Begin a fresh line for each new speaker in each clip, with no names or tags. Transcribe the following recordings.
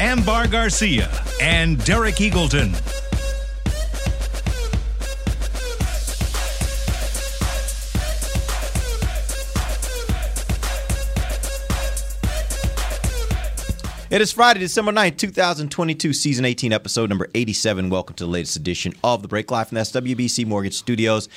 Ambar Garcia, and Derek Eagleton.
It is Friday, December 9th, 2022, season 18, episode number 87. Welcome to the latest edition of the Break Live from the SWBC Mortgage Studios.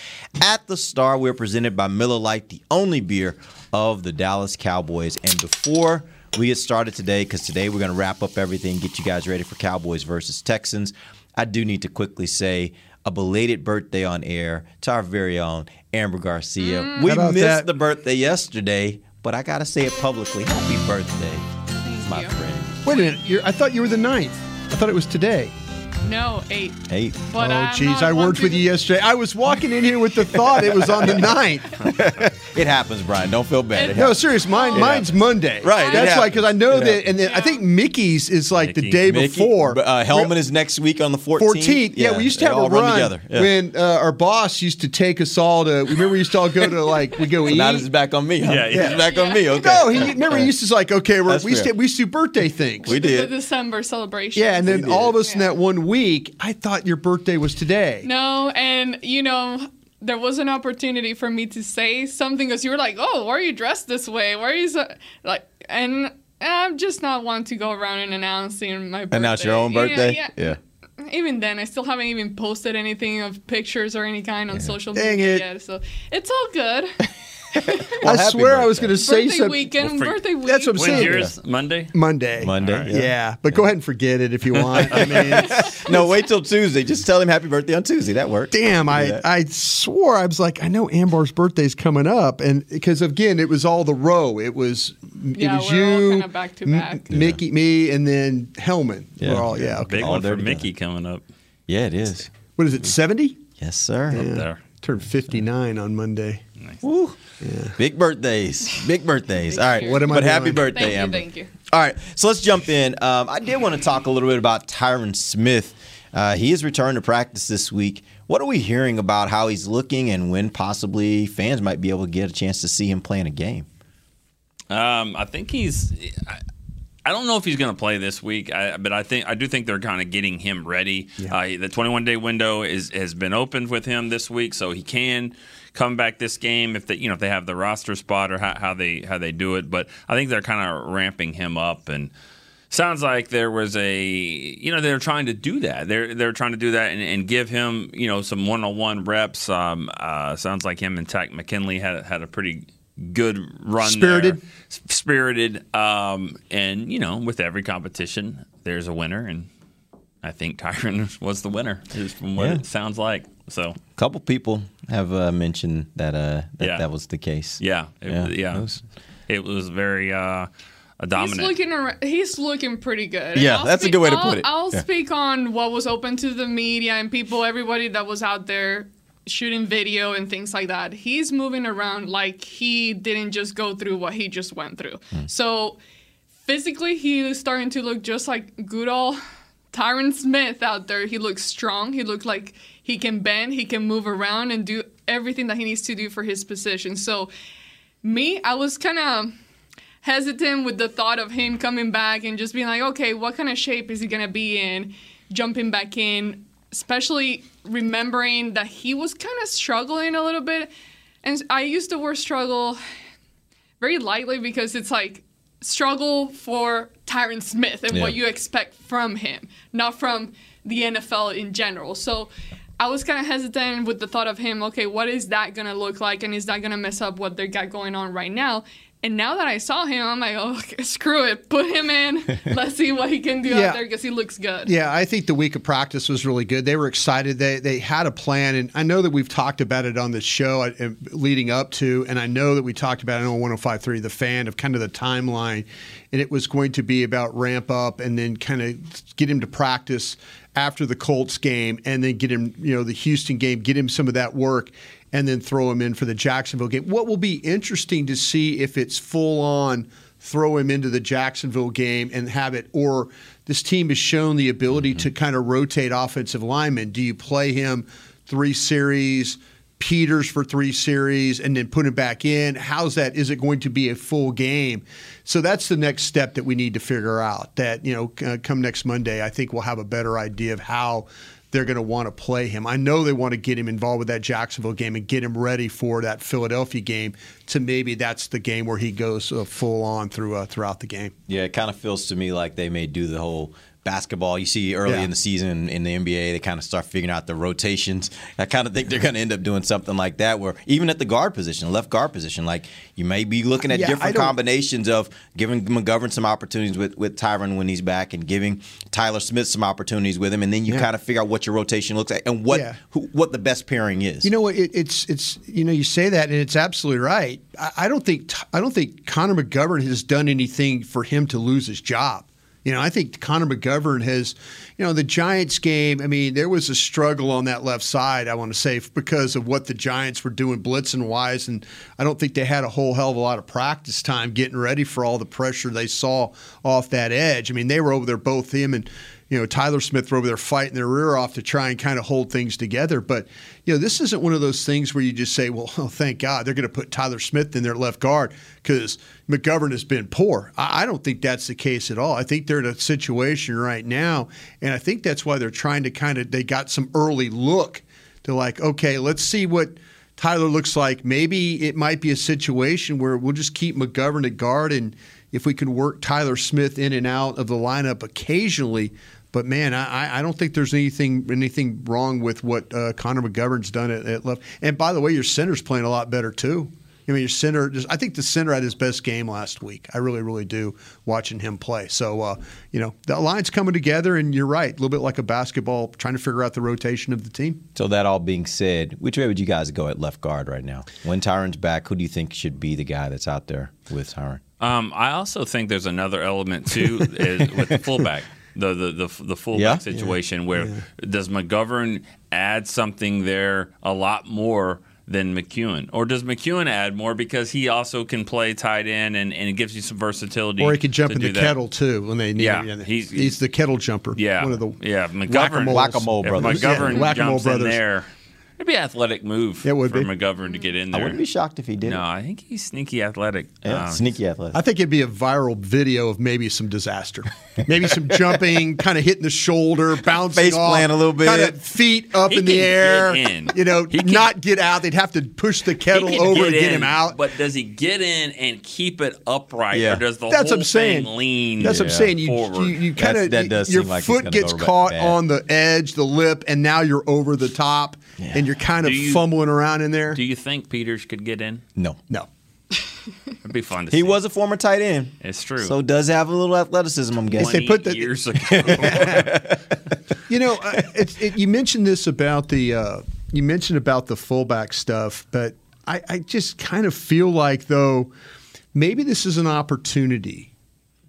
At the Star, we're presented by Miller Lite, the only beer of the Dallas Cowboys. And before we get started today, because today we're going to wrap up everything, get you guys ready for Cowboys versus Texans, I do need to quickly say a belated birthday on air to our very own Ambar Garcia.
Mm. We
missed
that?
the birthday yesterday, but I got to say it publicly. Happy birthday, my friend.
Wait a minute. You're, I thought you were the ninth. I thought it was today.
No, eight.
Hey,
But
oh, jeez. I worked with you yesterday. I was walking in here with the thought it was on the ninth.
it happens, Bryan. Don't feel bad. It
No,
happens.
serious. Mine, mine's Monday.
Right, it
That's why, because I know
It
that, and then I think Mickey's is like the
Mickey.
day
Mickey,
before.
Uh, Helman is next week on the 14th.
14th. Yeah, we used to
they
have a
all
run,
together. Yeah.
when uh, our boss used to take us all to. Remember, we used to all go to like we go
So
eat.
now this is back on me. Huh?
Yeah, yeah.
It's back on me. Okay.
no, he remember he used to like okay, we're,
That's
we used to, we used to do birthday things.
we did
The
did.
December celebration.
yeah, and then all of us in that one week, I thought your birthday was today.
No, and you know, there was an opportunity for me to say something because you were like, "Oh, why are you dressed this way? Why are you so like?" And I'm just not one to go around and announcing my birthday.
Announce your own birthday.
Yeah,
yeah.
Even then, I still haven't even posted anything of pictures or any kind on social
Dang
media
it.
yet. So it's all good.
I
happy
swear I was going to say
birthday
something.
weekend,
Well, for-
birthday week.
That's what I'm
When's
saying.
yours? Monday?
Monday.
Monday.
All right.
Yeah. but go ahead and forget it if you want. I mean,
No, wait till Tuesday. Just tell him happy birthday on Tuesday. That works.
damn, I,
that.
I swore I was like, I know Ambar's birthday's coming up, and because again, it was all the row. It was it
Yeah,
was
we're all
you,
kinda back to
M-
back.
Mickey, me, and then Helman.
Yeah.
We're all yeah. Okay.
Big
All
one for. Mickey coming up
Yeah, it is.
What is it? Seventy?
Yes, sir.
Up there.
Turned fifty nine on Monday.
Woo. Big birthdays. Big birthdays. All right.
What am I
But happy birthday,
Thank you,
Ambar.
thank you.
All right, so let's jump in. Um, I did want to talk a little bit about Tyron Smith. Uh, he has returned to practice this week. What are we hearing about how he's looking and when possibly fans might be able to get a chance to see him playing a game?
Um, I think he's. I, don't know if he's going to play this week, I, but I think I do think they're kind of getting him ready. Uh, the 21 day window is has been opened with him this week, so he can come back this game if they you know if they have the roster spot or how, how they how they do it. But I think they're kind of ramping him up and. Sounds like there was a, you know, they're trying to do that. They're they're trying to do that and, and give him, you know, some one-on-one reps. Um, uh, sounds like him and Takk McKinley had had a pretty good run.
Spirited.
there. Spirited. Um, and you know, with every competition, there's a winner, and I think Tyron was the winner, is from what
Yeah.
it sounds like. So
A couple people have uh, mentioned that uh, that,
Yeah.
that was the case.
yeah, it,
Yeah.
yeah,
It was-
it was very uh, a dominant.
He's looking. He's looking pretty good.
Yeah,
I'll
that's a good way to
I'll-
put it.
I'll
Yeah.
speak on what was open to the media and people, everybody that was out there shooting video and things like that. He's moving around like he didn't just go through what he just went through.
Hmm.
So physically, he is starting to look just like good old Tyron Smith out there. He looks strong. He looks like he can bend. He can move around and do everything that he needs to do for his position. So me, I was kind of hesitant with the thought of him coming back and just being like, okay, what kind of shape is he gonna be in, jumping back in, especially remembering that he was kind of struggling a little bit. And I use the word struggle very lightly because it's like struggle for Tyron Smith and what you expect from him, not from the NFL in general. So I was kind of hesitant with the thought of him, okay, what is that going to look like? And is that going to mess up what they got going on right now? And now that I saw him, I'm like, oh, screw it, put him in. Let's see what he can do
Yeah.
out there because he looks good.
Yeah, I think the week of practice was really good. They were excited. They they had a plan, and I know that we've talked about it on this show uh, leading up to, and I know that we talked about it on 105.3, the fan of kind of the timeline, and it was going to be about ramp up and then kind of get him to practice after the Colts game, and then get him, you know, the Houston game, get him some of that work, and then throw him in for the Jacksonville game. What will be interesting to see if it's full on throw him into the Jacksonville game and have it, or this team has shown the ability to kind of rotate offensive linemen. Do you play him three series, Peters for three series, and then put him back in? How's that? Is it going to be a full game? So that's the next step that we need to figure out. That you know, uh, come next Monday, I think we'll have a better idea of how they're going to want to play him. I know they want to get him involved with that Jacksonville game and get him ready for that Philadelphia game. To maybe that's the game where he goes uh, full on through uh, throughout the game.
Yeah, it kind of feels to me like they may do the whole basketball. You see early
Yeah.
in the season in the NBA, they kind of start figuring out the rotations. I kind of think they're going to end up doing something like that, where even at the guard position, left guard position, like you may be looking at
Yeah,
different combinations of giving McGovern some opportunities with with Tyron when he's back, and giving Tyler Smith some opportunities with him, and then you
Yeah.
kind of figure out what your rotation looks like and what who, what the best pairing is.
You know what? It, it's it's you know you say that and it's absolutely right. I, I don't think I don't think Connor McGovern has done anything for him to lose his job. You know, I think Connor McGovern has, you know, the Giants game. I mean, there was a struggle on that left side. I want to say because of what the Giants were doing blitzing wise, and I don't think they had a whole hell of a lot of practice time getting ready for all the pressure they saw off that edge. I mean, they were over there, both him and you know, Tyler Smith were over there fighting their rear off to try and kind of hold things together. But, you know, this isn't one of those things where you just say, well, oh, thank God they're going to put Tyler Smith in their left guard because McGovern has been poor. I, I don't think that's the case at all. I think they're in a situation right now, and I think that's why they're trying to kind of, they got some early look to like, okay, let's see what Tyler looks like. Maybe it might be a situation where we'll just keep McGovern at guard, and if we can work Tyler Smith in and out of the lineup occasionally. But man, I, I don't think there's anything anything wrong with what uh, Connor McGovern's done at, at left. And by the way, your center's playing a lot better too. I mean, your center. I think the center had his best game last week. I really, really do watching him play. So, uh, you know, the line's coming together, and you're right, a little bit like a basketball, trying to figure out the rotation of the team.
So that all being said, which way would you guys go at left guard right now? When Tyron's back, who do you think should be the guy that's out there with Tyron?
Um, I also think there's another element too is with the fullback. The the the, the fullback
Yeah.
situation where does McGovern add something there a lot more than McKeon, or does McKeon add more because he also can play tight end and, and it gives you some versatility?
Or he can jump in the
that.
kettle too when they need
Yeah,
him.
he's-
he's the kettle jumper.
Yeah,
one of the
yeah McGovern
whack-a-moles.
Whack-a-mole brothers.
McGovern
Yeah,
jumps
brothers.
in there. It'd be an athletic move
It would
for
be.
McGovern to get in there.
I
there.
wouldn't be shocked if he did.
no. I think he's sneaky athletic.
Yeah,
Um,
sneaky athletic.
I think it'd be a viral video of maybe some disaster, maybe some jumping, kind of hitting the shoulder, bouncing
Face
off,
plant a little bit.
kind of feet up
He
in the air.
get in.
You know,
He can-
not get out. They'd have to push the kettle
can
over to get
in,
him out.
But does he get in and keep it upright,
Yeah.
or does the
That's
whole
what I'm
thing lean?
That's what I'm saying. You you, you kind of
that does
your
seem like
foot
gonna
gets caught on the edge, the lip, and now you're over the top, and you're kind of
you-
fumbling around in there.
Do you think Peters could get in?
no.
no,
It'd be fun to
He
see.
was a former tight end.
It's true.
So does have a little athleticism, I'm guessing.
they put the-
years ago.
You know, uh, it's, it, you mentioned this about the uh, you mentioned about the fullback stuff, but I, I just kind of feel like though maybe this is an opportunity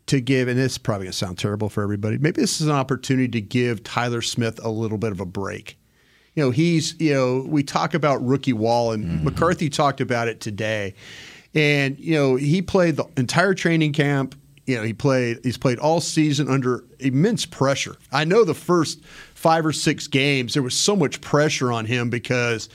to give, and it's probably going to sound terrible for everybody. Maybe this is an opportunity to give Tyler Smith a little bit of a break. You know, he's you know we talk about rookie wall, and mm-hmm. McCarthy talked about it today, and you know he played the entire training camp. You know, he played. He's played all season under immense pressure. I know the first five or six games there was so much pressure on him because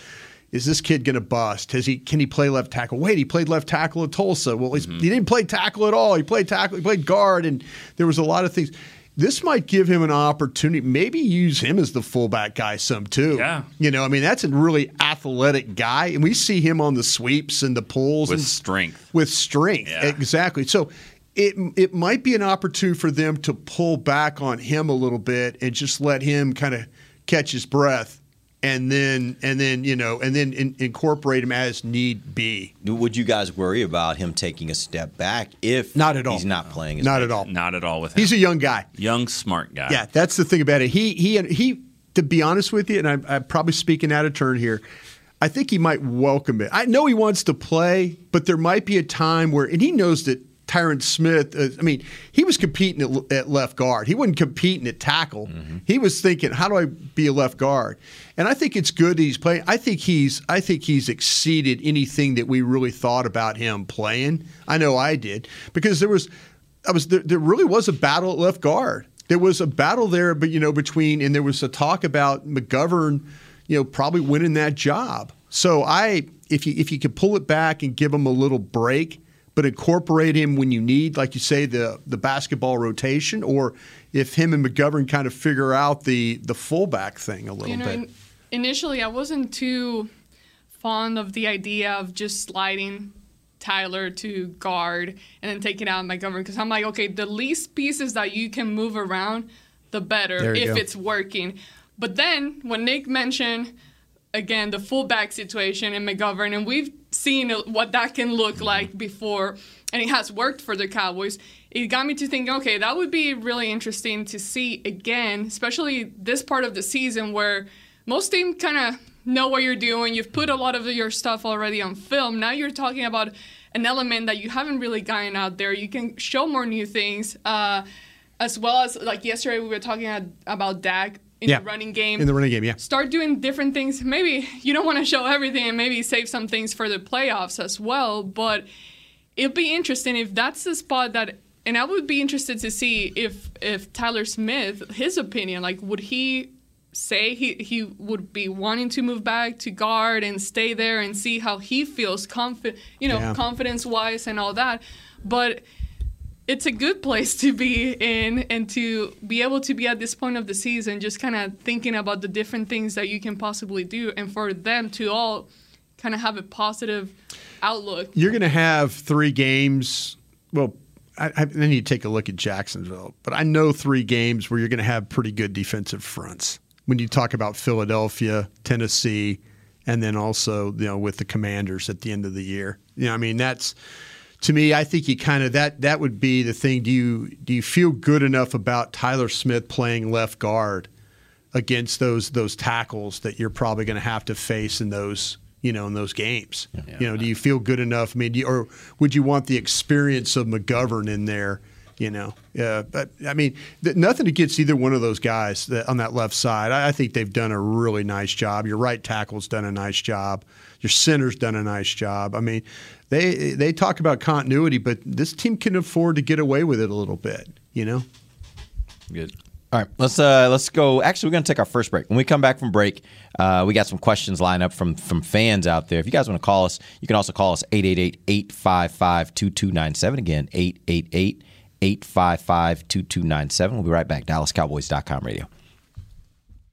is this kid going to bust? Has he? Can he play left tackle? Wait, he played left tackle at Tulsa. Well, he's, mm-hmm. he didn't play tackle at all. He played tackle. He played guard, and there was a lot of things. This might give him an opportunity. Maybe use him as the fullback guy some too.
Yeah.
you know, I mean, that's a really athletic guy, and we see him on the sweeps and the pulls
with
and
strength.
with strength.
Yeah.
Exactly. So it it might be an opportunity for them to pull back on him a little bit and just let him kind of catch his breath and then and then you know and then in, incorporate him as need be.
Would you guys worry about him taking a step back if
Not at all.
he's not playing? As
Not
much?
at all.
Not at all with him.
He's a young guy.
young, smart guy.
Yeah, that's the thing about it. He he he. To be honest with you, and I'm, I'm probably speaking out of turn here. I think he might welcome it. I know he wants to play, but there might be a time where, and he knows that Tyron Smith. Uh, I mean, he was competing at, at left guard. He wasn't competing at tackle. He was thinking, "How do I be a left guard?" And I think it's good that he's playing. I think he's. I think he's exceeded anything that we really thought about him playing. I know I did because there was, I was there, there really was a battle at left guard. There was a battle there, but you know, between and there was a talk about McGovern, you know, probably winning that job. So I, if you if you could pull it back and give him a little break, but incorporate him when you need, like you say, the the basketball rotation, or if him and McGovern kind of figure out the the fullback thing a little
You know,
bit.
in, initially I wasn't too fond of the idea of just sliding Tyler to guard and then taking out Montgomery because I'm like, okay, the least pieces that you can move around, the better if
go.
it's working. But then when Nick mentioned again the fullback situation in McGovern, and we've seen what that can look like before, and it has worked for the Cowboys. It got me to think, okay, that would be really interesting to see again, especially this part of the season where most teams kind of know what you're doing. You've put a lot of your stuff already on film. Now you're talking about an element that you haven't really gotten out there. You can show more new things, uh, as well as like yesterday we were talking about Dak in
Yeah.
the running game
In the running game, yeah.
start doing different things. Maybe you don't want to show everything and maybe save some things for the playoffs as well. But it'll be interesting if that's the spot that. And I would be interested to see if if Tyler Smith, his opinion, like would he say he he would be wanting to move back to guard and stay there and see how he feels confident, you know,
Yeah.
confidence wise and all that. But it's a good place to be in and to be able to be at this point of the season just kind of thinking about the different things that you can possibly do and for them to all kind of have a positive outlook
You're going to have three games. Well, I, I need to take a look at Jacksonville, but I know three games where you're going to have pretty good defensive fronts. When you talk about Philadelphia, Tennessee, and then also you know with the Commanders at the end of the year. You know, I mean that's to me. I think you kind of that that would be the thing. Do you do you feel good enough about Tyler Smith playing left guard against those those tackles that you're probably going to have to face in those you know in those games. You know, do you feel good enough? I mean, do you, or would you want the experience of McGovern in there? You know, yeah, but I mean, th- nothing against either one of those guys that, on that left side. I, I think they've done a really nice job. Your right tackle's done a nice job. Your center's done a nice job. I mean, they they talk about continuity, but this team can afford to get away with it a little bit. You know.
Good.
All right, let's uh, let's go. Actually, we're going to take our first break. When we come back from break, uh, we got some questions lined up from from fans out there. If you guys want to call us, you can also call us 888-855-2297. Again, 888-855-2297. We'll be right back. DallasCowboys.com radio.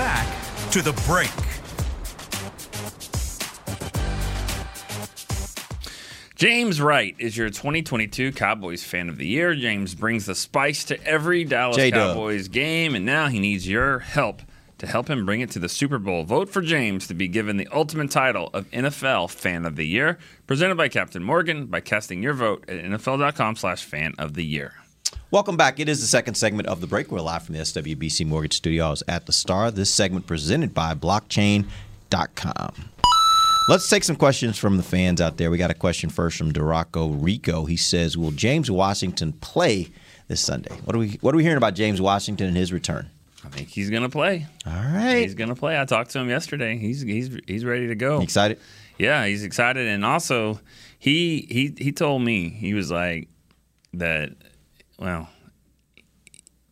Back to the break.
James Wright is your 2022 Cowboys Fan of the Year. James brings the spice to every Dallas
J-Dub.
Cowboys game, and now he needs your help to help him bring it to the Super Bowl. Vote for James to be given the ultimate title of NFL Fan of the Year, presented by Captain Morgan by casting your vote at NFL.com slash fan of the year.
Welcome back. It is the second segment of the break. We're live from the SWBC Mortgage Studios at the Star. This segment presented by Blockchain.com. Let's take some questions from the fans out there. We got a question first from Duraco Rico. He says, "Will James Washington play this Sunday?" What are we What are we hearing about James Washington and his return?
I think he's going to play.
All right,
He's going to play. I talked to him yesterday. He's he's he's ready to go.
excited?
Yeah, he's excited, and also he he he told me he was like that. Well,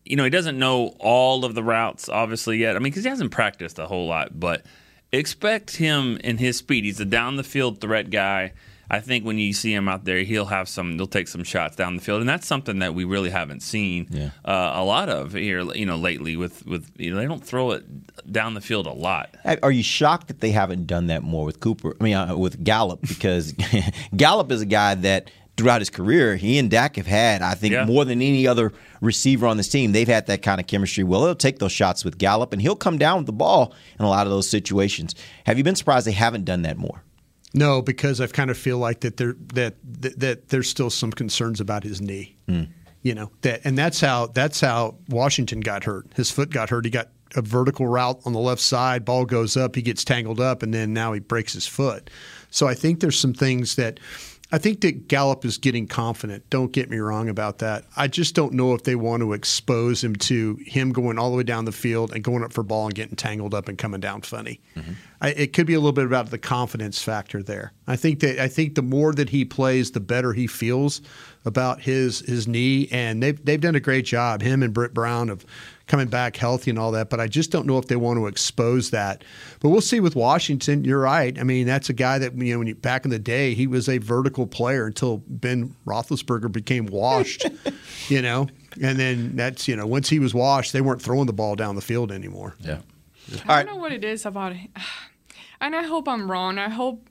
you know, he doesn't know all of the routes obviously yet. I mean, because he hasn't practiced a whole lot, but expect him in his speed. He's a down the field threat guy. I think when you see him out there, he'll have some. He'll take some shots down the field, and that's something that we really haven't seen
Yeah.
uh, a lot of here. You know, lately with with you know they don't throw it down the field a lot.
Are you shocked that they haven't done that more with Cooper? I mean, uh, with Gallup, because Gallup is a guy that throughout his career, he and Dak have had, I think,
Yeah.
more than any other receiver on this team. They've had that kind of chemistry. Well, he'll take those shots with Gallup, and he'll come down with the ball in a lot of those situations. Have you been surprised they haven't done that more?
No, because I kind of feel like that there that, that that there's still some concerns about his knee. Hmm. You know that, and that's how that's how Washington got hurt. His foot got hurt. He got a vertical route on the left side. Ball goes up. He gets tangled up, and then now he breaks his foot. So I think there's some things that. I think that Gallup is getting confident. Don't get me wrong about that. I just don't know if they want to expose him to him going all the way down the field and going up for ball and getting tangled up and coming down funny. Mm-hmm. I, it could be a little bit about the confidence factor there. I think that I think the more that he plays, the better he feels about his his knee, and they've they've done a great job. Him and Britt Brown of coming back healthy and all that. But I just don't know if they want to expose that. But we'll see with Washington. You're right. I mean, that's a guy that you know when you, back in the day he was a vertical player until Ben Roethlisberger became washed. you know, and then that's you know once he was washed, they weren't throwing the ball down the field anymore.
Yeah.
I don't know what it is about it. And I hope I'm wrong. I hope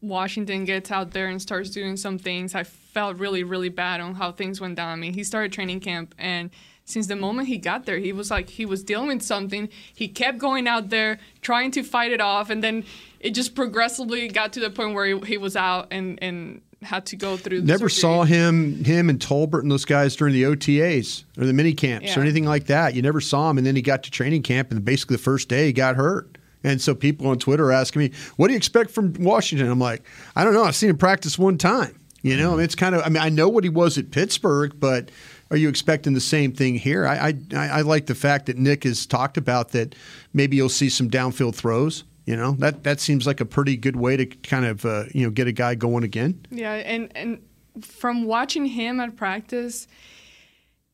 Washington gets out there and starts doing some things. I felt really, really bad on how things went down. I mean, he started training camp, and since the moment he got there, he was like he was dealing with something. He kept going out there, trying to fight it off, and then it just progressively got to the point where he, he was out and, and had to go through the
Never
surgery.
saw him, him and Tolbert and those guys during the OTAs or the mini camps or anything like that. You never saw him, and then he got to training camp, and basically the first day he got hurt. And so people on Twitter are asking me, "What do you expect from Washington?" I'm like, "I don't know. I've seen him practice one time. You know, I mean, it's kind of. I mean, I know what he was at Pittsburgh, but are you expecting the same thing here? I I, I like the fact that Nick has talked about that. Maybe you'll see some downfield throws. You know, that that seems like a pretty good way to kind of uh, you know get a guy going again.
Yeah, and and from watching him at practice,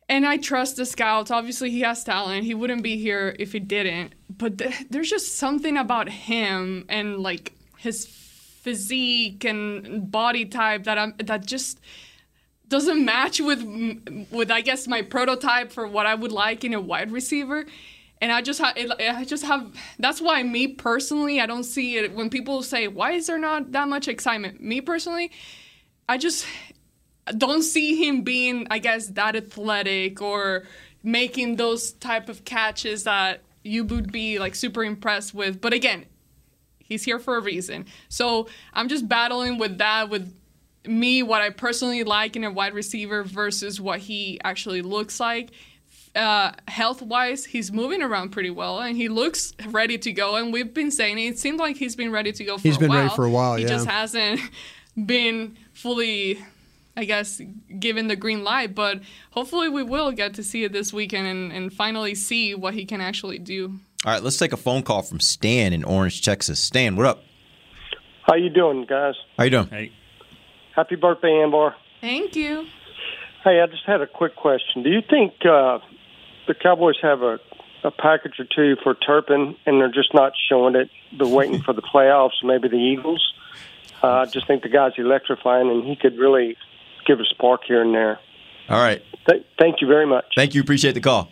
and I trust the scouts. Obviously, he has talent. He wouldn't be here if he didn't. But th- there's just something about him and like his physique and body type that I'm that just doesn't match with with I guess my prototype for what I would like in a wide receiver. And I just have, I just have. That's why me personally, I don't see it when people say, "Why is there not that much excitement?" Me personally, I just don't see him being, I guess, that athletic or making those type of catches that you would be like super impressed with. But again, he's here for a reason. So I'm just battling with that with me what I personally like in a wide receiver versus what he actually looks like. Uh, health wise, he's moving around pretty well and he looks ready to go. And we've been saying it seems like he's been ready to go for
He's
a
been
while.
ready for a while,
He
yeah.
just hasn't been fully, I guess, given the green light. But hopefully, we will get to see it this weekend and, and finally see what he can actually do.
All right, let's take a phone call from Stan in Orange, Texas. Stan, what up?
How you doing, guys?
How you doing?
Hey.
Happy birthday, Ambar.
Thank you.
Hey, I just had a quick question. Do you think uh, the Cowboys have a, a package or two for Turpin, and they're just not showing it? They're waiting for the playoffs, maybe the Eagles. Uh, I just think the guy's electrifying, and he could really give a spark here and there.
All right.
Th- thank you very much.
Thank you. Appreciate the call.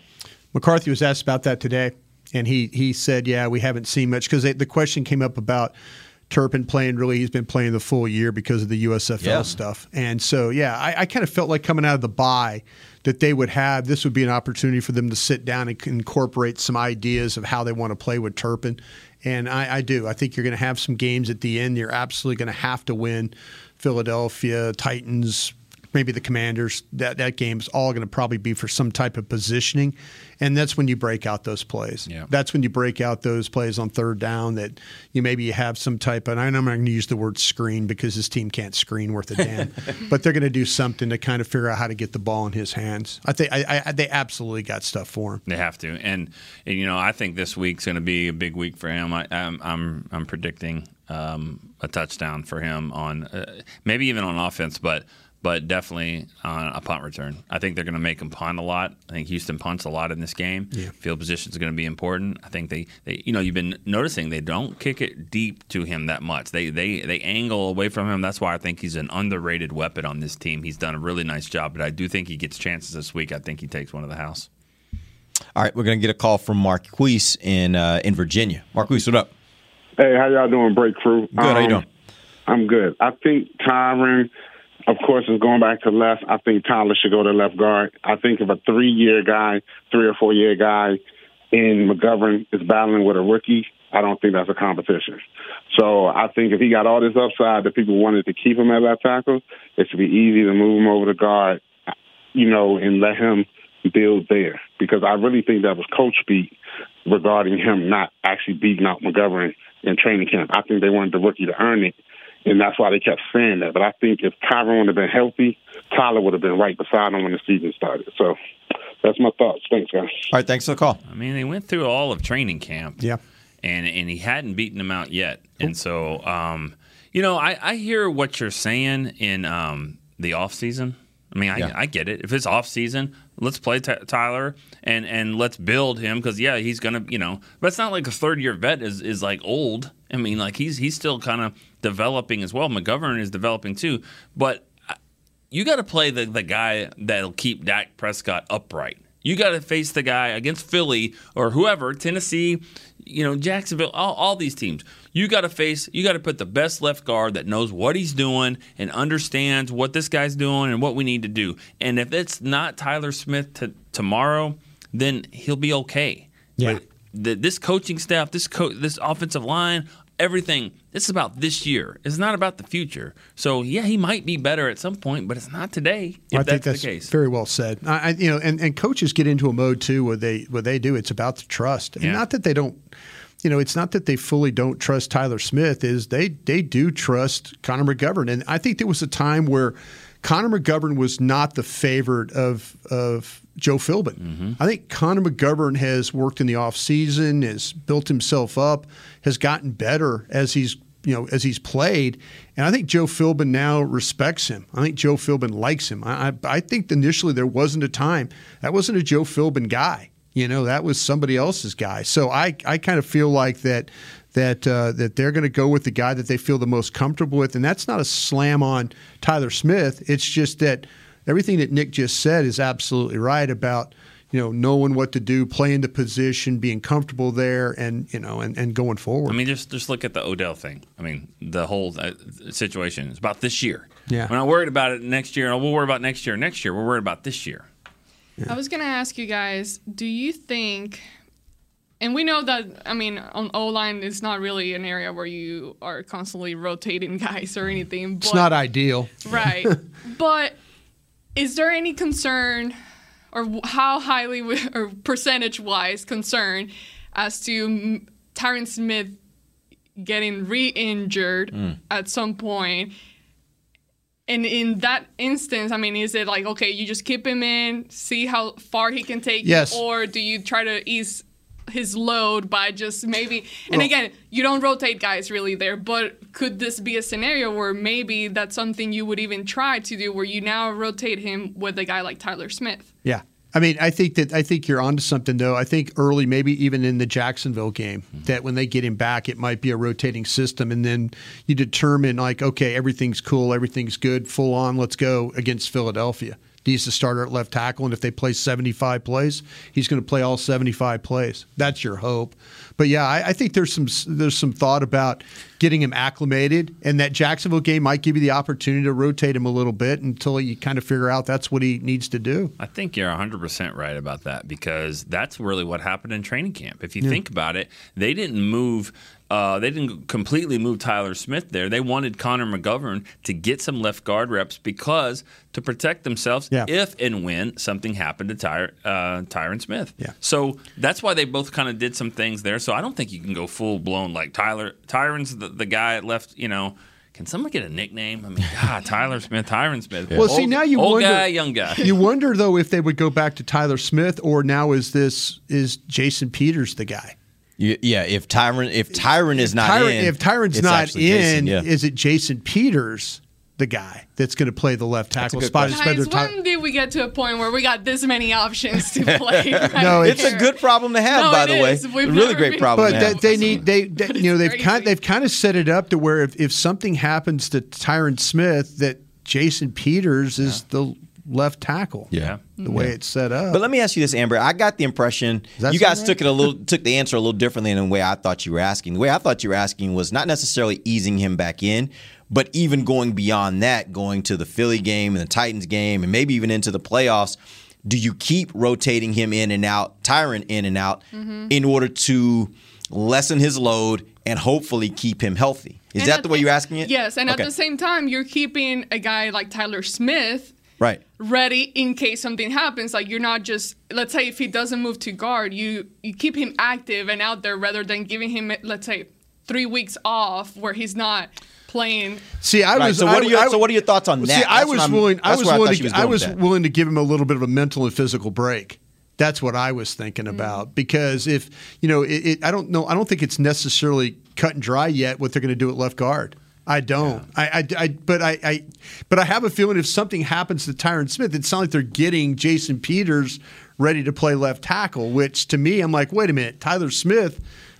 McCarthy was asked about that today, and he he said, "Yeah, we haven't seen much because the question came up about Turpin playing. Really, he's been playing the full year because of the USFL
Yeah.
stuff, and so yeah, I, I kind of felt like coming out of the bye that they would have this would be an opportunity for them to sit down and incorporate some ideas of how they want to play with Turpin, and I, I do. I think you're going to have some games at the end. You're absolutely going to have to win. Philadelphia Titans, maybe the Commanders. That that game's all going to probably be for some type of positioning, and that's when you break out those plays.
Yeah.
That's when you break out those plays on third down that you maybe you have some type. of, And I'm not going to use the word screen because this team can't screen worth a damn, but they're going to do something to kind of figure out how to get the ball in his hands. I think I, I, they absolutely got stuff for him.
They have to, and, and you know I think this week's going to be a big week for him. I, I'm I'm I'm predicting um, a touchdown for him on uh, maybe even on offense, but but definitely on a punt return. I think they're going to make him punt a lot. I think Houston punts a lot in this game.
Yeah.
Field position is going to be important. I think they, they you know you've been noticing they don't kick it deep to him that much. They they they angle away from him. That's why I think he's an underrated weapon on this team. He's done a really nice job, but I do think he gets chances this week. I think he takes one of the house.
All right, we're going to get a call from Marquise in uh, in Virginia. Marquise, what up?
Hey, how y'all doing, Break Crew?
Good. how you
Um,
doing?
I'm good. I think Tyron, of course, is going back to left. I think Tyler should go to left guard. I think if a three year guy, three or four year guy in McGovern is battling with a rookie, I don't think that's a competition. So I think if he got all this upside that people wanted to keep him at left tackle, it should be easy to move him over to guard, you know, and let him build there. Because I really think that was coach speak regarding him not actually beating out McGovern in training camp. I think they wanted the rookie to earn it, and that's why they kept saying that. But I think if Tyron would have been healthy, Tyler would have been right beside him when the season started. So that's my thoughts. Thanks, guys.
All right, thanks for the call.
I mean, they went through all of training camp.
Yeah.
And and he hadn't beaten them out yet. And so, um, you know, I, I hear what you're saying in um, the off season. I mean, I,
Yeah.
I get it. If it's off season, let's play Ty Tyler and and let's build him because yeah, he's gonna you know. But it's not like a third year vet is is like old. I mean, like he's he's still kind of developing as well. McGovern is developing too, but uh, you got to play the, the guy that'll keep Dak Prescott upright. You got to face the guy against Philly or whoever, Tennessee, you know, Jacksonville, all, all these teams. You got to face, you got to put the best left guard that knows what he's doing and understands what this guy's doing and what we need to do. And if it's not Tyler Smith to, tomorrow, then he'll be okay.
Yeah.
But the, this coaching staff, this co- this offensive line, everything. This is about this year. It's not about the future. So yeah, he might be better at some point, but it's not today. If
I
that's,
think that's
the case.
very well said. I, I, you know, and, and coaches get into a mode too where they where they do. It's about the trust, and
Yeah.
not that they don't. You know, it's not that they fully don't trust Tyler Smith. Is they they do trust Connor McGovern, and I think there was a time where Connor McGovern was not the favorite of of Joe Philbin. I think Connor McGovern has worked in the offseason, has built himself up, has gotten better as he's you know as he's played, and I think Joe Philbin now respects him. I think Joe Philbin likes him. I, I, I think initially there wasn't a time that wasn't a Joe Philbin guy. You know that was somebody else's guy. So I I kind of feel like that that uh, that they're going to go with the guy that they feel the most comfortable with, and that's not a slam on Tyler Smith. It's just that everything that Nick just said is absolutely right about you know, knowing what to do, playing the position, being comfortable there, and you know, and, and going forward.
I mean, just just look at the Odell thing. I mean, the whole uh, situation is about this year.
Yeah.
We're not worried about it next year. We'll worry about next year. Next year, we're worried about this year.
I was gonna ask you guys, do you think and we know that I mean on O line it's not really an area where you are constantly rotating guys or anything. But,
it's not ideal,
right? but is there any concern, or how highly or percentage wise concern, as to Tyron Smith getting re-injured
Mm.
at some point? And in that instance, I mean, is it like okay, you just keep him in, see how far he can take, you,
Yes.
or do you try to ease his load by just maybe? And
Well-
again, you don't rotate guys really there, but could this be a scenario where maybe that's something you would even try to do, where you now rotate him with a guy like Tyler Smith?
Yeah. I mean, I think that I think you're onto something though. I think early, maybe even in the Jacksonville game, mm-hmm. that when they get him back, it might be a rotating system, and then you determine like, okay, everything's cool, everything's good, full on, let's go against Philadelphia. He's the starter at left tackle, and if they play 75 plays, he's going to play all 75 plays. That's your hope. But yeah, I, I think there's some there's some thought about getting him acclimated, and that Jacksonville game might give you the opportunity to rotate him a little bit until you kind of figure out that's what he needs to do.
I think you're 100% right about that because that's really what happened in training camp. If you
Yeah.
think about it, they didn't move. Uh, they didn't completely move Tyler Smith there. They wanted Connor McGovern to get some left guard reps because to protect themselves
Yeah.
if and when something happened to Tyr, uh, Tyron Smith.
Yeah.
So that's why they both kind of did some things there. So I don't think you can go full blown like Tyler. Tyron's the, the guy at left. You know, can someone get a nickname? I mean, God, Tyler Smith, Tyron Smith.
Well, see now you
old
wonder,
guy, young guy.
You wonder though if they would go back to Tyler Smith, or now is this is Jason Peters the guy?
You- yeah, if Tyron if Tyron is not
Tyron,
in,
if Tyron's
it's
not in,
Jason, yeah.
is it Jason Peters the guy that's going to play the left tackle spot?
Guys,
of Ty-
when did we get to a point where we got this many options to play? right
No,
it's a good problem to have,
No,
by
it
the way.
is. We've
a really great
been-
problem.
but
to
they,
have.
they need they, they you know they've
crazy.
kind they've kind of set it up to where if, if something happens to Tyron Smith that Jason Peters is the left tackle.
Yeah.
the way it's set up.
But let me ask you this, Ambar. I got the impression you guys
sound
took it a little, took the answer a little differently than the way I thought you were asking. The way I thought you were asking was not necessarily easing him back in, but even going beyond that, going to the Philly game and the Titans game, and maybe even into the playoffs. Do you keep rotating him in and out, Tyron in and out,
Mm-hmm.
in order to lessen his load and hopefully keep him healthy? Is
And
that the way
the-
you're asking it?
Yes, and
Okay.
at the same time, you're keeping a guy like Tyler Smith
right.
Ready in case something happens. Like you're not just let's say if he doesn't move to guard, you you keep him active and out there rather than giving him let's say three weeks off where he's not playing.
See, I
Right,
was.
so what
I-
are your-
I-
so what are your thoughts on
See,
that?
I was
what I'm-
willing. I was
where I thought
willing.
was
to, I was willing to give him a little bit of a mental and physical break. That's what I was thinking
Mm.
about because if you know, it, it, I don't know. I don't think it's necessarily cut and dry yet what they're going to do at left guard. I don't. I, I, I, but I, I, but I have a feeling if something happens to Tyron Smith, it sounds like they're getting Jason Peters ready to play left tackle. Which to me, I'm like, wait a minute, Tyler Smith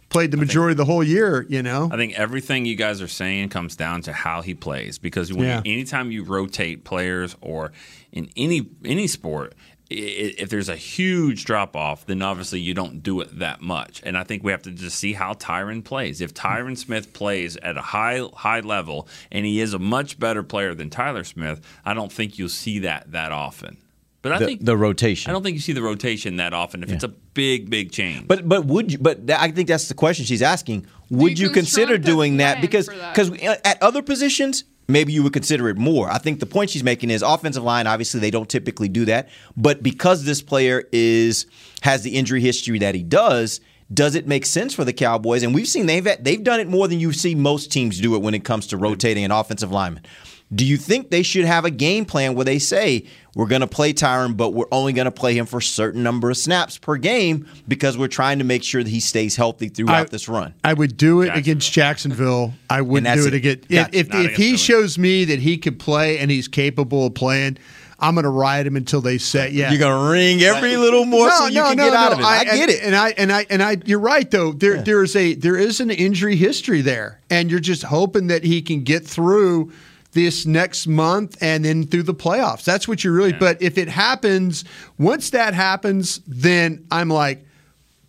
played the majority of the whole year. You know,
I think everything you guys are saying comes down to how he plays because when
Yeah.
anytime you rotate players or in any any sport, if there's a huge drop off, then obviously you don't do it that much. And I think we have to just see how Tyron plays. If Tyron Smith plays at a high high level and he is a much better player than Tyler Smith, I don't think you'll see that that often. But I
The-
think
the rotation.
I don't think you see the rotation that often if it's a big big change.
But but would you? But I think that's the question she's asking. Would you, consider doing that? Because
that?
because uh, at other positions. Maybe you would consider it more. I think the point she's making is offensive line. Obviously, they don't typically do that, but because this player is has the injury history that he does, does it make sense for the Cowboys? And we've seen they've they've done it more than you see most teams do it when it comes to rotating an offensive lineman. Do you think they should have a game plan where they say we're going to play Tyron, but we're only going to play him for a certain number of snaps per game because we're trying to make sure that he stays healthy throughout
I-
this run?
I would do it against Jacksonville. I wouldn't do it
it.
again. If, if, if he
against
shows me that he could play and he's capable of playing, I'm going to ride him until they say, yeah.
You're going to ring every little morsel you can get out of it. I, get it.
And I and I and I you're right though. There there is a there is an injury history there. And you're just hoping that he can get through this next month and then through the playoffs. That's what you're really. But if it happens, once that happens, then I'm like.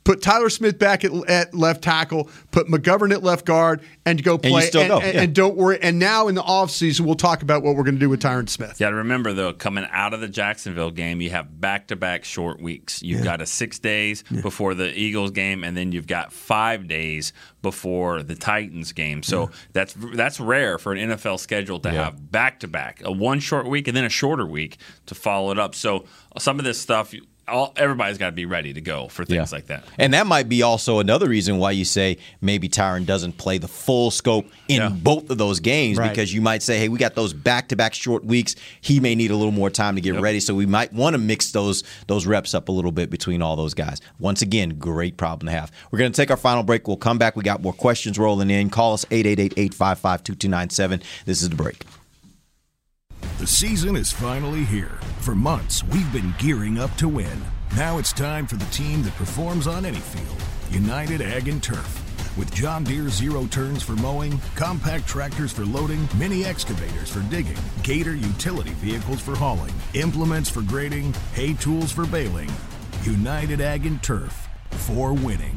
Put Tyler Smith back at, at left tackle, put McGovern at left guard, and go
And you
play.
still
and,
go,
and-
yeah.
and don't worry. And now in the offseason, we'll talk about what we're going to do with Tyron Smith.
You got to remember though, coming out of the Jacksonville game, you have back-to-back short weeks. You've
Yeah.
got a six days before the Eagles game, and then you've got five days before the Titans game. So that's that's rare for an NFL schedule to have back-to-back, a one short week and then a shorter week to follow it up. So some of this stuff, all, everybody's got to be ready to go for things
Yeah.
like that.
And that might be also another reason why you say maybe Tyron doesn't play the full scope in both of those games
Right.
because you might say, hey, we got those back to back short weeks. He may need a little more time to get ready. So we might want to mix those those reps up a little bit between all those guys. Once again, great problem to have. We're going to take our final break. We'll come back. We got more questions rolling in. Call us 888 855 2297. This is the break.
The season is finally here. For months, we've been gearing up to win. Now it's time for the team that performs on any field United Ag and Turf. With John Deere zero turns for mowing, compact tractors for loading, mini excavators for digging, Gator utility vehicles for hauling, implements for grading, hay tools for baling. United Ag and Turf for winning.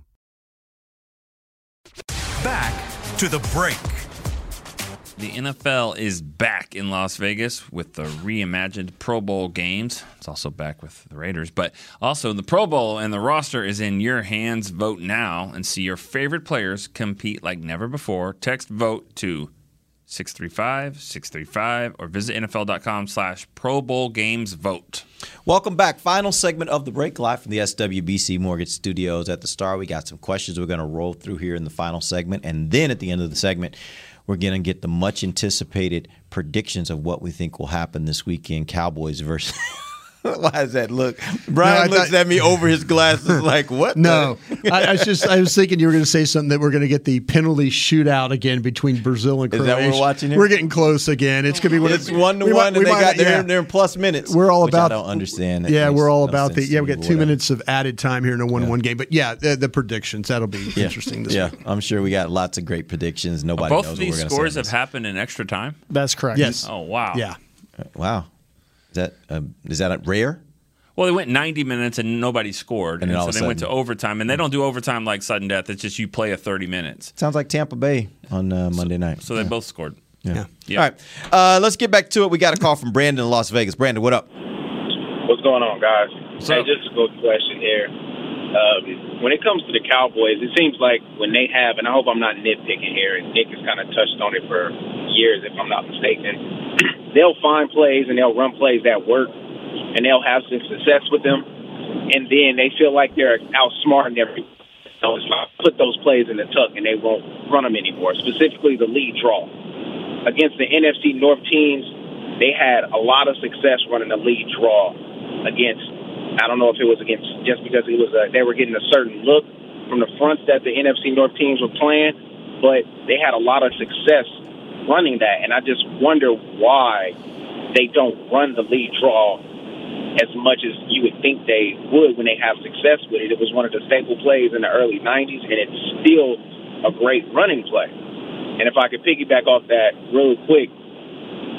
Back to the break.
The NFL is back in Las Vegas with the reimagined Pro Bowl games. It's also back with the Raiders, but also the Pro Bowl and the roster is in your hands. Vote now and see your favorite players compete like never before. Text vote to 635 635 or visit NFL.com slash Pro Bowl games vote.
Welcome back. Final segment of the break live from the SWBC Mortgage Studios at the Star. We got some questions we're going to roll through here in the final segment. And then at the end of the segment, we're going to get the much anticipated predictions of what we think will happen this weekend Cowboys versus. Why does that look? Bryan
No,
looks
thought-
at me over his glasses like, what?
No,
the-
I, I was just I was thinking you were going to say something that we're going to get the penalty shootout again between Brazil and
Is
Croatia.
that what we're watching here?
We're getting close again. It's going to be one.
It's one to
we
one,
might-
and
we
they
might-
got they're,
yeah.
in, they're in plus minutes.
We're all
which
about.
I don't understand. That
Yeah, we're all
no
about the. Yeah, we got two
whatever.
minutes of added time here in a one-one game. But yeah, the, the predictions that'll be
Yeah.
interesting this
yeah,
week.
I'm sure we got lots of great predictions. Nobody
Both
knows
of
what
these
we're gonna
scores have happened in extra time.
That's correct.
Yes.
Oh wow.
Yeah.
Wow, is that uh, is that a rare?
Well, they went 90 minutes and nobody scored,
And
and, so they
a
went to overtime. And they don't do overtime like sudden death. It's just you play a 30 minutes.
Sounds like Tampa Bay on uh, Monday night.
So they both scored.
Yeah.
Yeah.
All right. Uh, let's get back to it. We got a call from Brandon in Las Vegas. Brandon, what up?
What's going on, guys? hey, just a quick question here.
Um, when it comes to the Cowboys, it seems like when they have, and I hope I'm not nitpicking here, and Nick has kind of touched on it for years, if I'm not mistaken. They'll find plays and they'll run plays that work, and they'll have some success with them, and then they feel like they're outsmarting every. So put those plays in the tuck, and they won't run them anymore. Specifically, the lead draw against the NFC North teams, they had a lot of success running the lead draw against. I don't know if it was against just because it was a, they were getting a certain look from the fronts that the NFC North teams were playing, but they had a lot of success running that, and I just wonder why they don't run the lead draw as much as you would think they would when they have success with it. It was one of the staple plays in the early 90s, and it's still a great running play. And if I could piggyback off that really quick,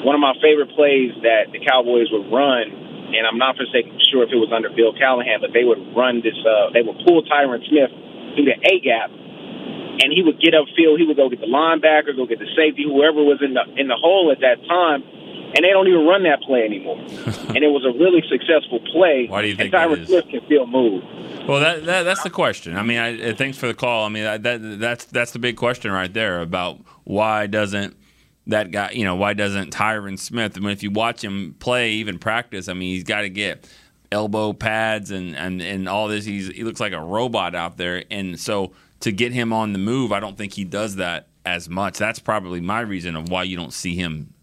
one of my favorite plays that the Cowboys would run, and I'm not for sure if it was under Bill Callahan, but they would run this, uh, they would pull Tyron Smith through the A gap, and he would get upfield. He would go get the linebacker, go get the safety, whoever was in the in the hole at that time, and they don't even run that play anymore. and it was a really successful play.
Why do you think
and Tyron? Smith can still move.
Well, that, that that's the question. I mean, I, I- thanks for the call. I mean, that, that that's that's the big question right there about why doesn't that guy, you know, why doesn't Tyron Smith? I mean, if you watch him play, even practice, I mean, he's got to get elbow pads and, and, and all this. He's he looks like a robot out there, and so to get him on the move, I don't think he does that as much. That's probably my reason of why you don't see him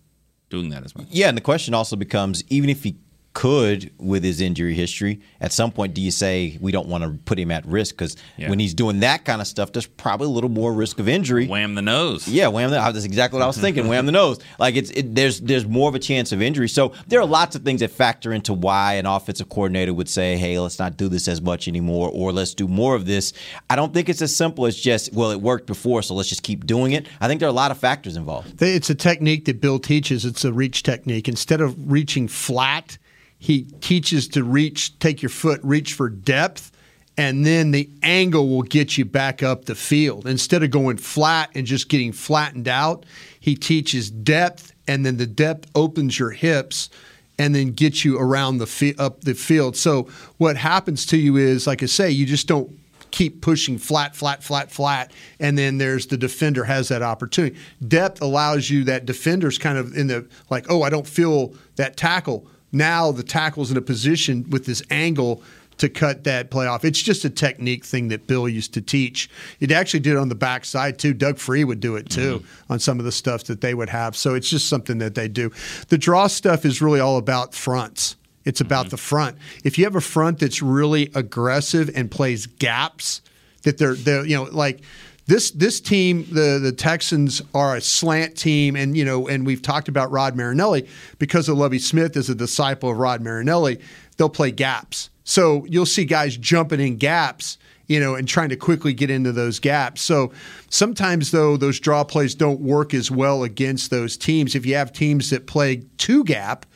doing that as much.
Yeah, and the question also becomes even if he could with his injury history, at some point do you say we don't want to put him at risk because
Yeah.
when he's doing that kind of stuff, there's probably a little more risk of injury.
Wham the nose.
Yeah, wham the. That's exactly what I was thinking. wham the nose. Like it's it, there's there's more of a chance of injury. So there are lots of things that factor into why an offensive coordinator would say, "Hey, let's not do this as much anymore," or "Let's do more of this." I don't think it's as simple as just, "Well, it worked before, so let's just keep doing it." I think there are a lot of factors involved.
It's a technique that Bill teaches. It's a reach technique. Instead of reaching flat, he teaches to reach, take your foot, reach for depth, and then the angle will get you back up the field. Instead of going flat and just getting flattened out, he teaches depth, and then the depth opens your hips and then gets you around the fi- up the field. So what happens to you is, like I say, you just don't keep pushing flat, flat, flat, flat, and then there's the defender has that opportunity. Depth allows you that defender's kind of in the like, oh, I don't feel that tackle. Now the tackle's in a position with this angle to cut that play off. It's just a technique thing that Bill used to teach. It actually did it on the backside too. Doug Free would do it too mm-hmm. on some of the stuff that they would have. So it's just something that they do. The draw stuff is really all about fronts. It's about mm-hmm. the front. If you have a front that's really aggressive and plays gaps, that they're they're you know like this this team the the Texans are a slant team. And you know and we've talked about Rod Marinelli. Because of Lovie Smith is a disciple of Rod Marinelli they'll play gaps. So you'll see guys jumping in gaps you know and trying to quickly get into those gaps. So sometimes though those draw plays don't work as well against those teams. If you have teams that play two gap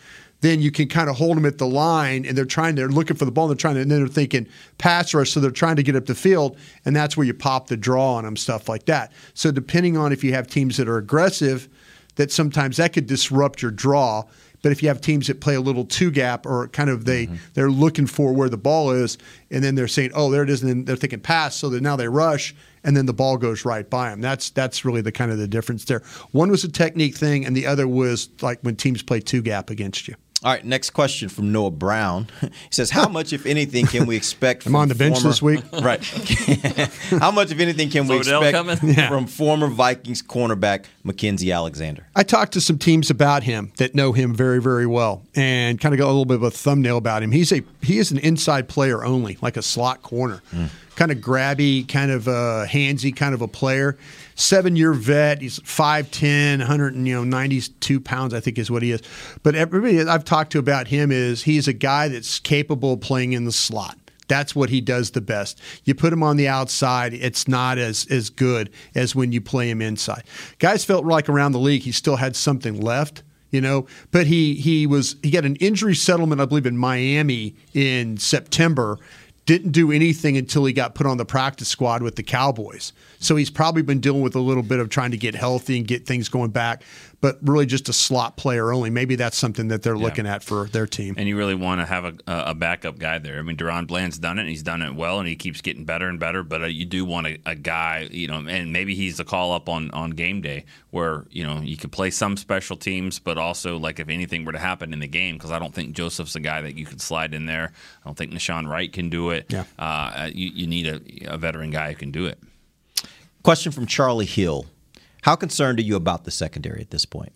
then you can kind of hold them at the line and they're trying they're looking for the ball and they're trying to and then they're thinking pass rush so they're trying to get up the field and that's where you pop the draw on them stuff like that. So depending on if you have teams that are aggressive that sometimes that could disrupt your draw but if you have teams that play a little two gap or kind of they mm-hmm. they're looking for where the ball is and then they're saying oh there it is and then they're thinking pass so that now they rush and then the ball goes right by them that's that's really the kind of the difference there. One was a technique thing and the other was like when teams play two gap against you
All right, next question from Noah Brown. He says, "How much, if anything, can we expect?"
I'm
from
on the bench
former-
this week.
right? How much, if anything, can we
Odell
expect
coming? Yeah.
from former Vikings cornerback Mackensie Alexander?
I talked to some teams about him that know him very, very well, and kind of got a little bit of a thumbnail about him. He's a he is an inside player only, like a slot corner, hmm. Kind of grabby, kind of uh, handsy, kind of a player. Seven year vet. He's 5'10", 100 and, you know, 92 pounds, I think is what he is. But everybody I've talked to about him is he's a guy that's capable of playing in the slot. That's what he does the best. You put him on the outside, it's not as as good as when you play him inside. Guys felt like around the league he still had something left, you know, but he he was he got an injury settlement I believe in Miami in September. Didn't do anything until he got put on the practice squad with the Cowboys. So he's probably been dealing with a little bit of trying to get healthy and get things going back. But really just a slot player only. Maybe that's something that they're looking at for their team.
And you really want to have a, a backup guy there. I mean, DaRon Bland's done it, and he's done it well, and he keeps getting better and better. But uh, you do want a, a guy, you know, and maybe he's the call up on, on game day where, you know, you could play some special teams, but also, like, if anything were to happen in the game, because I don't think Joseph's a guy that you could slide in there. I don't think Nahshon Wright can do it.
Yeah.
Uh, you, you need a, a veteran guy who can do it.
Question from Charlie Hill. How concerned are you about the secondary at this point?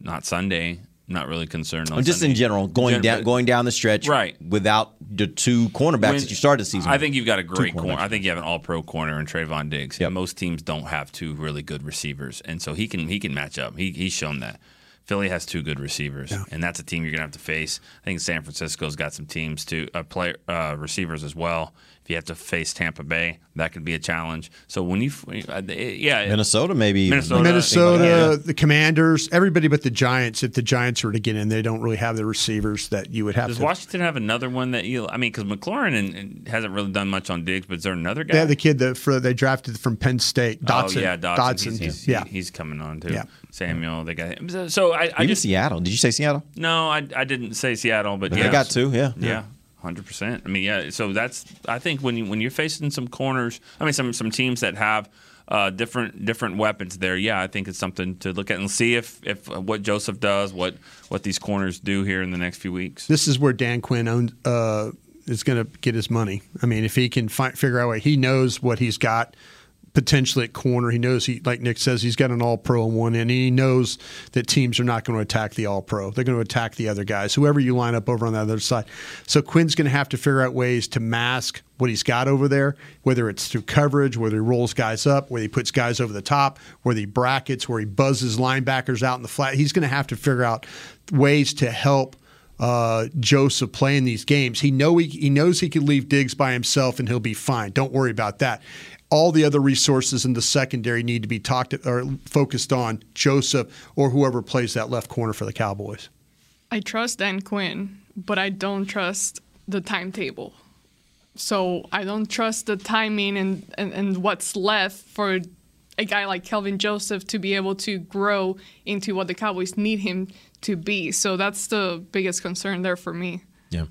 Not Sunday. Not really concerned. On
just
Sunday.
in general, going
Gen-
down going down the stretch,
Right.
Without the two cornerbacks
When-
that you started the season.
I think you've got a great corner. I think you have an All-Pro corner in Trevon Diggs. Most teams don't have two really good receivers, and so he can he can match up. He, he's shown that. Philly has two good receivers, and that's a team you're going to have to face. I think San Francisco's got some teams to uh, play uh, receivers as well. If you have to face Tampa Bay, that could be a challenge. So when you, uh, yeah,
Minnesota maybe even.
Minnesota,
Minnesota,
Yeah.
the Commanders, everybody but the Giants. If the Giants were to get in, they don't really have the receivers that you would have
Does
to.
Washington have another one that you? I mean, because McLaurin and, and hasn't really done much on Diggs, but is there another guy?
They have the kid that for, they drafted from Penn State, Dotson.
Oh yeah, Dotson.
Dotson.
He's, he's,
yeah.
he's coming on too.
Yeah.
Samuel, they got him. So, so I, I
Even
just
Seattle. Did you say Seattle?
no, I, I didn't say Seattle, but
They
yeah,
got two, yeah.
yeah, hundred percent. I mean, yeah. So that's I think when you when you're facing some corners, I mean, some some teams that have. Uh, different different weapons there. Yeah, I think it's something to look at and see if if uh, what Joseph does, what what these corners do here in the next few weeks.
This is where Dan Quinn owns, uh, is going to get his money. I mean, if he can fi- figure out a way, he knows what he's got potentially at corner. He knows he, like Nick says, he's got an All Pro on one end. And he knows that teams are not going to attack the All Pro. They're going to attack the other guys, whoever you line up over on the other side. So Quinn's going to have to figure out ways to mask what he's got over there, whether it's through coverage, whether he rolls guys up, whether he puts guys over the top, whether he brackets, where he buzzes linebackers out in the flat. He's going to have to figure out ways to help uh, Joseph playing these games. He know he, he knows he can leave Diggs by himself and he'll be fine. Don't worry about that. All the other resources in the secondary need to be talked or focused on Joseph or whoever plays that left corner for the Cowboys.
I trust Dan Quinn, but I don't trust the timetable. So I don't trust the timing and, and, and what's left for a guy like Kelvin Joseph to be able to grow into what the Cowboys need him to be. So that's the biggest concern there for me.
Yeah.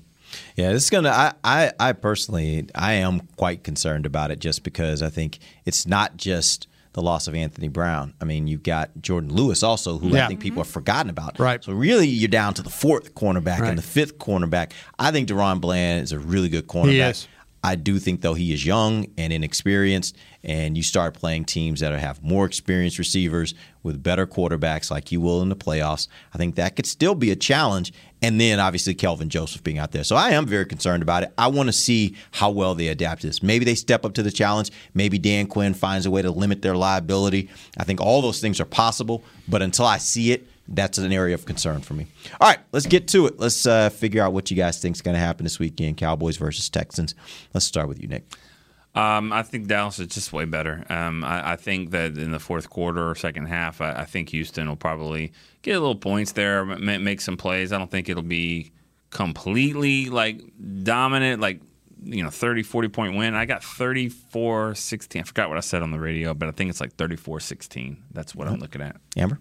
Yeah, this is gonna. I, I, I personally, I am quite concerned about it, just because I think it's not just the loss of Anthony Brown. I mean, you've got Jordan Lewis also, who I think people have forgotten about.
Right.
So really, you're down to the fourth cornerback
Right.
and the fifth cornerback. I think DaRon Bland is a really good cornerback. I do think though he is young and inexperienced, and you start playing teams that have more experienced receivers with better quarterbacks, like you will in the playoffs. I think that could still be a challenge. And then obviously Kelvin Joseph being out there, so I am very concerned about it. I want to see how well they adapt to this. Maybe they step up to the challenge. Maybe Dan Quinn finds a way to limit their liability. I think all those things are possible, but until I see it, that's an area of concern for me. All right, let's get to it. Let's uh, figure out what you guys think is going to happen this weekend. Cowboys versus Texans. Let's start with you, Nick.
Um, I think Dallas is just way better. Um, I, I think that in the fourth quarter or second half, I, I think Houston will probably get a little points there, make some plays. I don't think it'll be completely like dominant, like you know 30 40 point win i got 34 16 i forgot what i said on the radio but i think it's like 34 16 that's what i'm looking at
Ambar?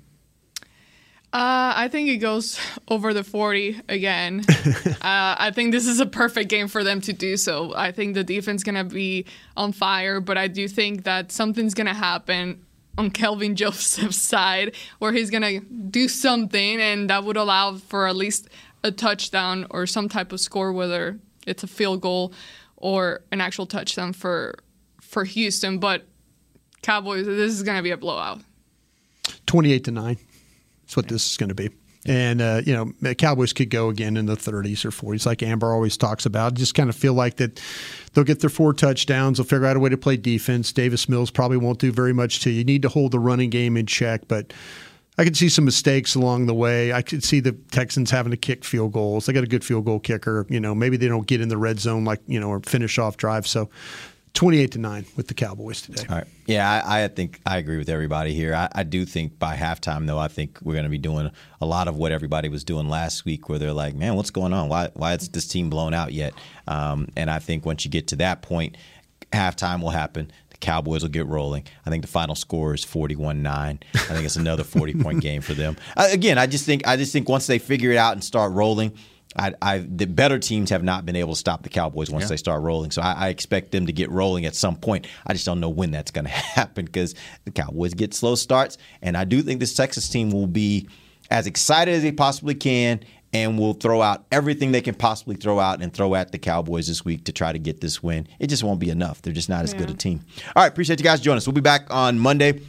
Uh, I think it goes over the 40 again. uh, I think this is a perfect game for them to do so. I think the defense is going to be on fire, but I do think that something's going to happen on Kelvin Joseph's side where he's going to do something, and that would allow for at least a touchdown or some type of score, whether it's a field goal or an actual touchdown for for Houston. But Cowboys, this is going to be a blowout.
28 to 9. That's what this is going to be. And, uh, you know, the Cowboys could go again in the 30s or 40s, like Ambar always talks about. Just kind of feel like that they'll get their four touchdowns. They'll figure out a way to play defense. Davis Mills probably won't do very much to you. Need to hold the running game in check, but I could see some mistakes along the way. I could see the Texans having to kick field goals. They got a good field goal kicker. You know, maybe they don't get in the red zone like, you know, or finish off drive. So 28 to 9 with the Cowboys today.
All right. Yeah, I, I think I agree with everybody here. I, I do think by halftime, though, I think we're going to be doing a lot of what everybody was doing last week, where they're like, "Man, what's going on? Why why is this team blown out yet?" Um, and I think once you get to that point, halftime will happen. The Cowboys will get rolling. I think the final score is 41-9. I think it's another 40-point game for them. Uh, again, I just think I just think once they figure it out and start rolling, I, I, the better teams have not been able to stop the Cowboys once
Yeah.
they start rolling. So I, I expect them to get rolling at some point. I just don't know when that's going to happen because the Cowboys get slow starts, and I do think this Texas team will be as excited as they possibly can. And will throw out everything they can possibly throw out and throw at the Cowboys this week to try to get this win. It just won't be enough. They're just not as good a team. All right, appreciate you guys joining us. We'll be back on Monday.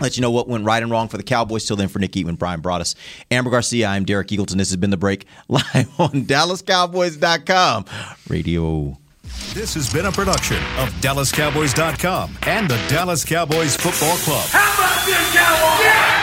Let you know what went right and wrong for the Cowboys. Till then, for Nick Eatman, Bryan Broaddus, Ambar Garcia, I'm Derek Eagleton. This has been The Break live on DallasCowboys.com radio.
This has been a production of DallasCowboys.com and the Dallas Cowboys Football Club.
How about this, Cowboys? Yeah!